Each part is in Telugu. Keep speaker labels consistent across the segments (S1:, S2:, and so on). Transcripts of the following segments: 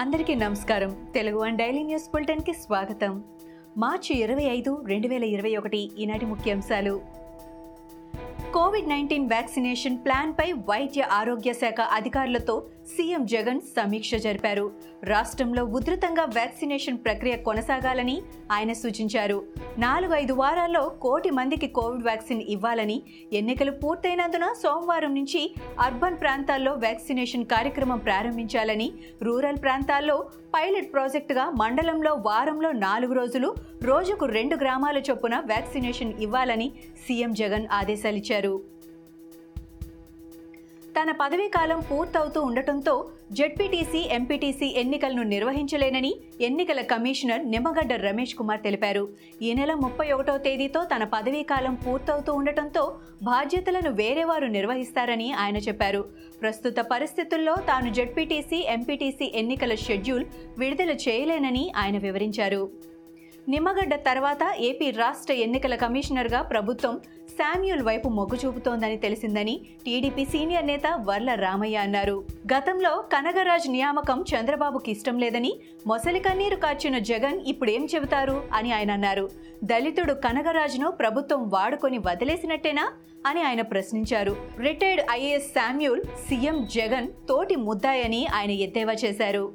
S1: అందరికీ నమస్కారం తెలుగు వన్ డైలీ న్యూస్ బులెటిన్కి స్వాగతం మార్చి ఇరవై ఐదు రెండు వేల ఇరవై ఒకటి ఈనాటి ముఖ్యాంశాలు కోవిడ్ నైన్టీన్ వ్యాక్సినేషన్ ప్లాన్పై వైద్య ఆరోగ్య శాఖ అధికారులతో సీఎం జగన్ సమీక్ష జరిపారు రాష్ట్రంలో ఉధృతంగా వ్యాక్సినేషన్ ప్రక్రియ కొనసాగాలని ఆయన సూచించారు నాలుగు ఐదు వారాల్లో కోటి మందికి కోవిడ్ వ్యాక్సిన్ ఇవ్వాలని ఎన్నికలు పూర్తయినందున సోమవారం నుంచి అర్బన్ ప్రాంతాల్లో వ్యాక్సినేషన్ కార్యక్రమం ప్రారంభించాలని రూరల్ ప్రాంతాల్లో పైలట్ ప్రాజెక్టుగా మండలంలో వారంలో నాలుగు రోజులు రోజుకు రెండు గ్రామాల చొప్పున వ్యాక్సినేషన్ ఇవ్వాలని సీఎం జగన్ ఆదేశాలిచ్చారు చేశారు తన పదవీ కాలం పూర్తవుతూ ఉండటంతో జెడ్పీటీసీ ఎంపీటీసీ ఎన్నికలను నిర్వహించలేనని ఎన్నికల కమిషనర్ నిమ్మగడ్డ రమేష్ కుమార్ తెలిపారు ఈ నెల ముప్పై ఒకటో తేదీతో తన పదవీ కాలం పూర్తవుతూ ఉండటంతో బాధ్యతలను వేరేవారు నిర్వహిస్తారని ఆయన చెప్పారు ప్రస్తుత పరిస్థితుల్లో తాను జెడ్పీటీసీ ఎంపీటీసీ ఎన్నికల షెడ్యూల్ విడుదల చేయలేనని ఆయన వివరించారు నిమ్మగడ్డ తర్వాత ఏపీ రాష్ట్ర ఎన్నికల కమిషనర్గా ప్రభుత్వం శామ్యూల్ వైపు మొగ్గు చూపుతోందని తెలిసిందని టీడీపీ సీనియర్ నేత వర్ల రామయ్య అన్నారు గతంలో కనగరాజ్ నియామకం చంద్రబాబుకి ఇష్టం లేదని మొసలి కన్నీరు కార్చిన జగన్ ఇప్పుడేం చెబుతారు అని ఆయన అన్నారు దళితుడు కనగరాజ్ను ప్రభుత్వం వాడుకొని వదిలేసినట్టేనా అని ఆయన ప్రశ్నించారు retired IAS Samuel CM Jagan తోటి ముద్దాయని ఆయన ఎద్దేవా చేశారు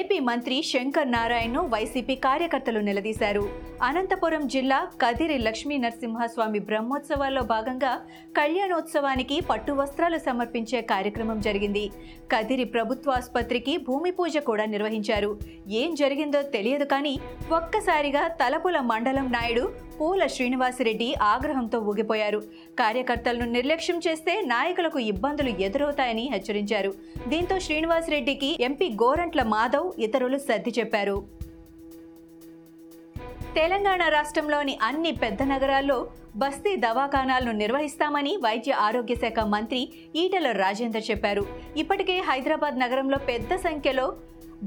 S1: ఏపీ మంత్రి శంకర్ నారాయణ్ను వైసీపీ కార్యకర్తలు నిలదీశారు అనంతపురం జిల్లా కదిరి లక్ష్మీ నరసింహస్వామి బ్రహ్మోత్సవాల్లో భాగంగా కళ్యాణోత్సవానికి పట్టు వస్త్రాలు సమర్పించే కార్యక్రమం జరిగింది కదిరి ప్రభుత్వ ఆసుపత్రికి భూమి పూజ కూడా నిర్వహించారు ఏం జరిగిందో తెలియదు కానీ ఒక్కసారిగా తలపుల మండలం నాయుడు పూల శ్రీనివాసరెడ్డి ఆగ్రహంతో ఊగిపోయారు కార్యకర్తలను నిర్లక్ష్యం చేస్తే నాయకులకు ఇబ్బందులు ఎదురవుతాయని హెచ్చరించారు దీంతో శ్రీనివాసరెడ్డికి ఎంపీ గోరంట్ల మాధవ్ ఇతరులు సర్ది చెప్పారు తెలంగాణ రాష్ట్రంలోని అన్ని పెద్ద నగరాల్లో బస్తీ దవాఖానాలను నిర్వహిస్తామని వైద్య ఆరోగ్య శాఖ మంత్రి ఈటల రాజేందర్ చెప్పారు ఇప్పటికే హైదరాబాద్ నగరంలో పెద్ద సంఖ్యలో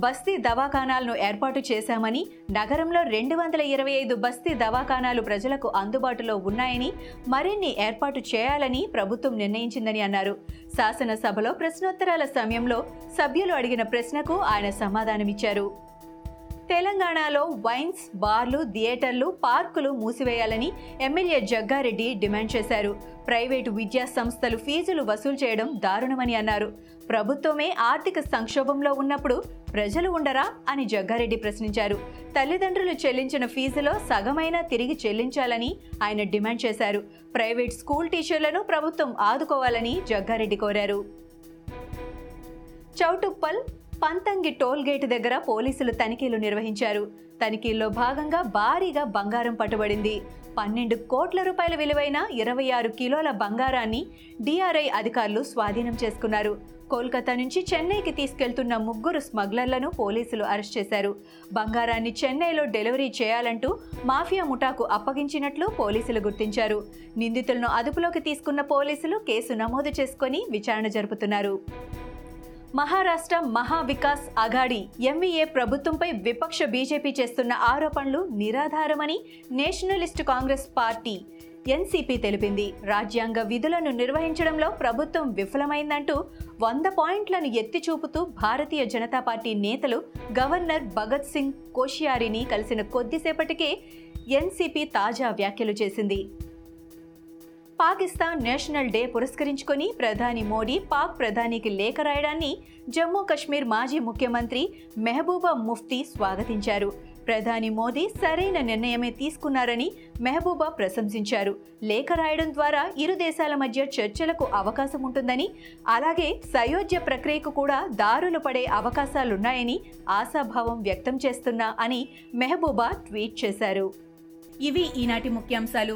S1: బస్తీ దవాఖానాలను ఏర్పాటు చేశామని నగరంలో రెండు వందల ఇరవై ఐదు బస్తీ దవాఖానాలు ప్రజలకు అందుబాటులో ఉన్నాయని మరిన్ని ఏర్పాటు చేయాలని ప్రభుత్వం నిర్ణయించిందని అన్నారు శాసనసభలో ప్రశ్నోత్తరాల సమయంలో సభ్యులు అడిగిన ప్రశ్నకు ఆయన సమాధానమిచ్చారు తెలంగాణలో వైన్స్ బార్లు థియేటర్లు పార్కులు మూసివేయాలని ఎమ్మెల్యే జగ్గారెడ్డి డిమాండ్ చేశారు ప్రైవేటు విద్యా సంస్థలు ఫీజులు వసూలు చేయడం దారుణమని అన్నారు ప్రభుత్వమే ఆర్థిక సంక్షోభంలో ఉన్నప్పుడు ప్రజలు ఉండరా అని జగ్గారెడ్డి ప్రశ్నించారు తల్లిదండ్రులు చెల్లించిన ఫీజులో సగమైనా తిరిగి చెల్లించాలని ఆయన డిమాండ్ చేశారు ప్రైవేట్ స్కూల్ టీచర్లను ప్రభుత్వం ఆదుకోవాలని జగ్గారెడ్డి కోరారు చౌటుప్పల్ పంతంగి టోల్ గేట్ దగ్గర పోలీసులు తనిఖీలు నిర్వహించారు తనిఖీల్లో భాగంగా భారీగా బంగారం పట్టుబడింది పన్నెండు కోట్ల రూపాయల విలువైన ఇరవై ఆరు కిలోల బంగారాన్ని డిఆర్ఐ అధికారులు స్వాధీనం చేసుకున్నారు కోల్కతా నుంచి చెన్నైకి తీసుకెళ్తున్న ముగ్గురు స్మగ్లర్లను పోలీసులు అరెస్ట్ చేశారు బంగారాన్ని చెన్నైలో డెలివరీ చేయాలంటూ మాఫియా ముఠాకు అప్పగించినట్లు పోలీసులు గుర్తించారు నిందితులను అదుపులోకి తీసుకున్న పోలీసులు కేసు నమోదు చేసుకుని విచారణ జరుపుతున్నారు మహారాష్ట్ర మహావికాస్ అఘాడి ఎంవీఏ e ప్రభుత్వంపై విపక్ష బీజేపీ చేస్తున్న ఆరోపణలు నిరాధారమని నేషనలిస్ట్ కాంగ్రెస్ పార్టీ ఎన్సీపీ తెలిపింది రాజ్యాంగ విధులను నిర్వహించడంలో ప్రభుత్వం విఫలమైందంటూ వంద పాయింట్లను ఎత్తి చూపుతూ భారతీయ జనతా పార్టీ నేతలు గవర్నర్ భగత్ సింగ్ కోషియారిని కలిసిన కొద్దిసేపటికే ఎన్సీపీ తాజా వ్యాఖ్యలు చేసింది పాకిస్తాన్ నేషనల్ డే పురస్కరించుకొని ప్రధాని మోడీ పాక్ ప్రధానికి లేఖ రాయడాన్ని జమ్మూ కశ్మీర్ మాజీ ముఖ్యమంత్రి మెహబూబా ముఫ్తీ స్వాగతించారు ప్రధాని మోదీ సరైన నిర్ణయమే తీసుకున్నారని మెహబూబా ప్రశంసించారు లేఖ రాయడం ద్వారా ఇరు దేశాల మధ్య చర్చలకు అవకాశం ఉంటుందని అలాగే సయోధ్య ప్రక్రియకు కూడా దారులు పడే అవకాశాలున్నాయని ఆశాభావం వ్యక్తం చేస్తున్నా అని మెహబూబా ట్వీట్ చేశారు ఇవి ఈనాటి ముఖ్యాంశాలు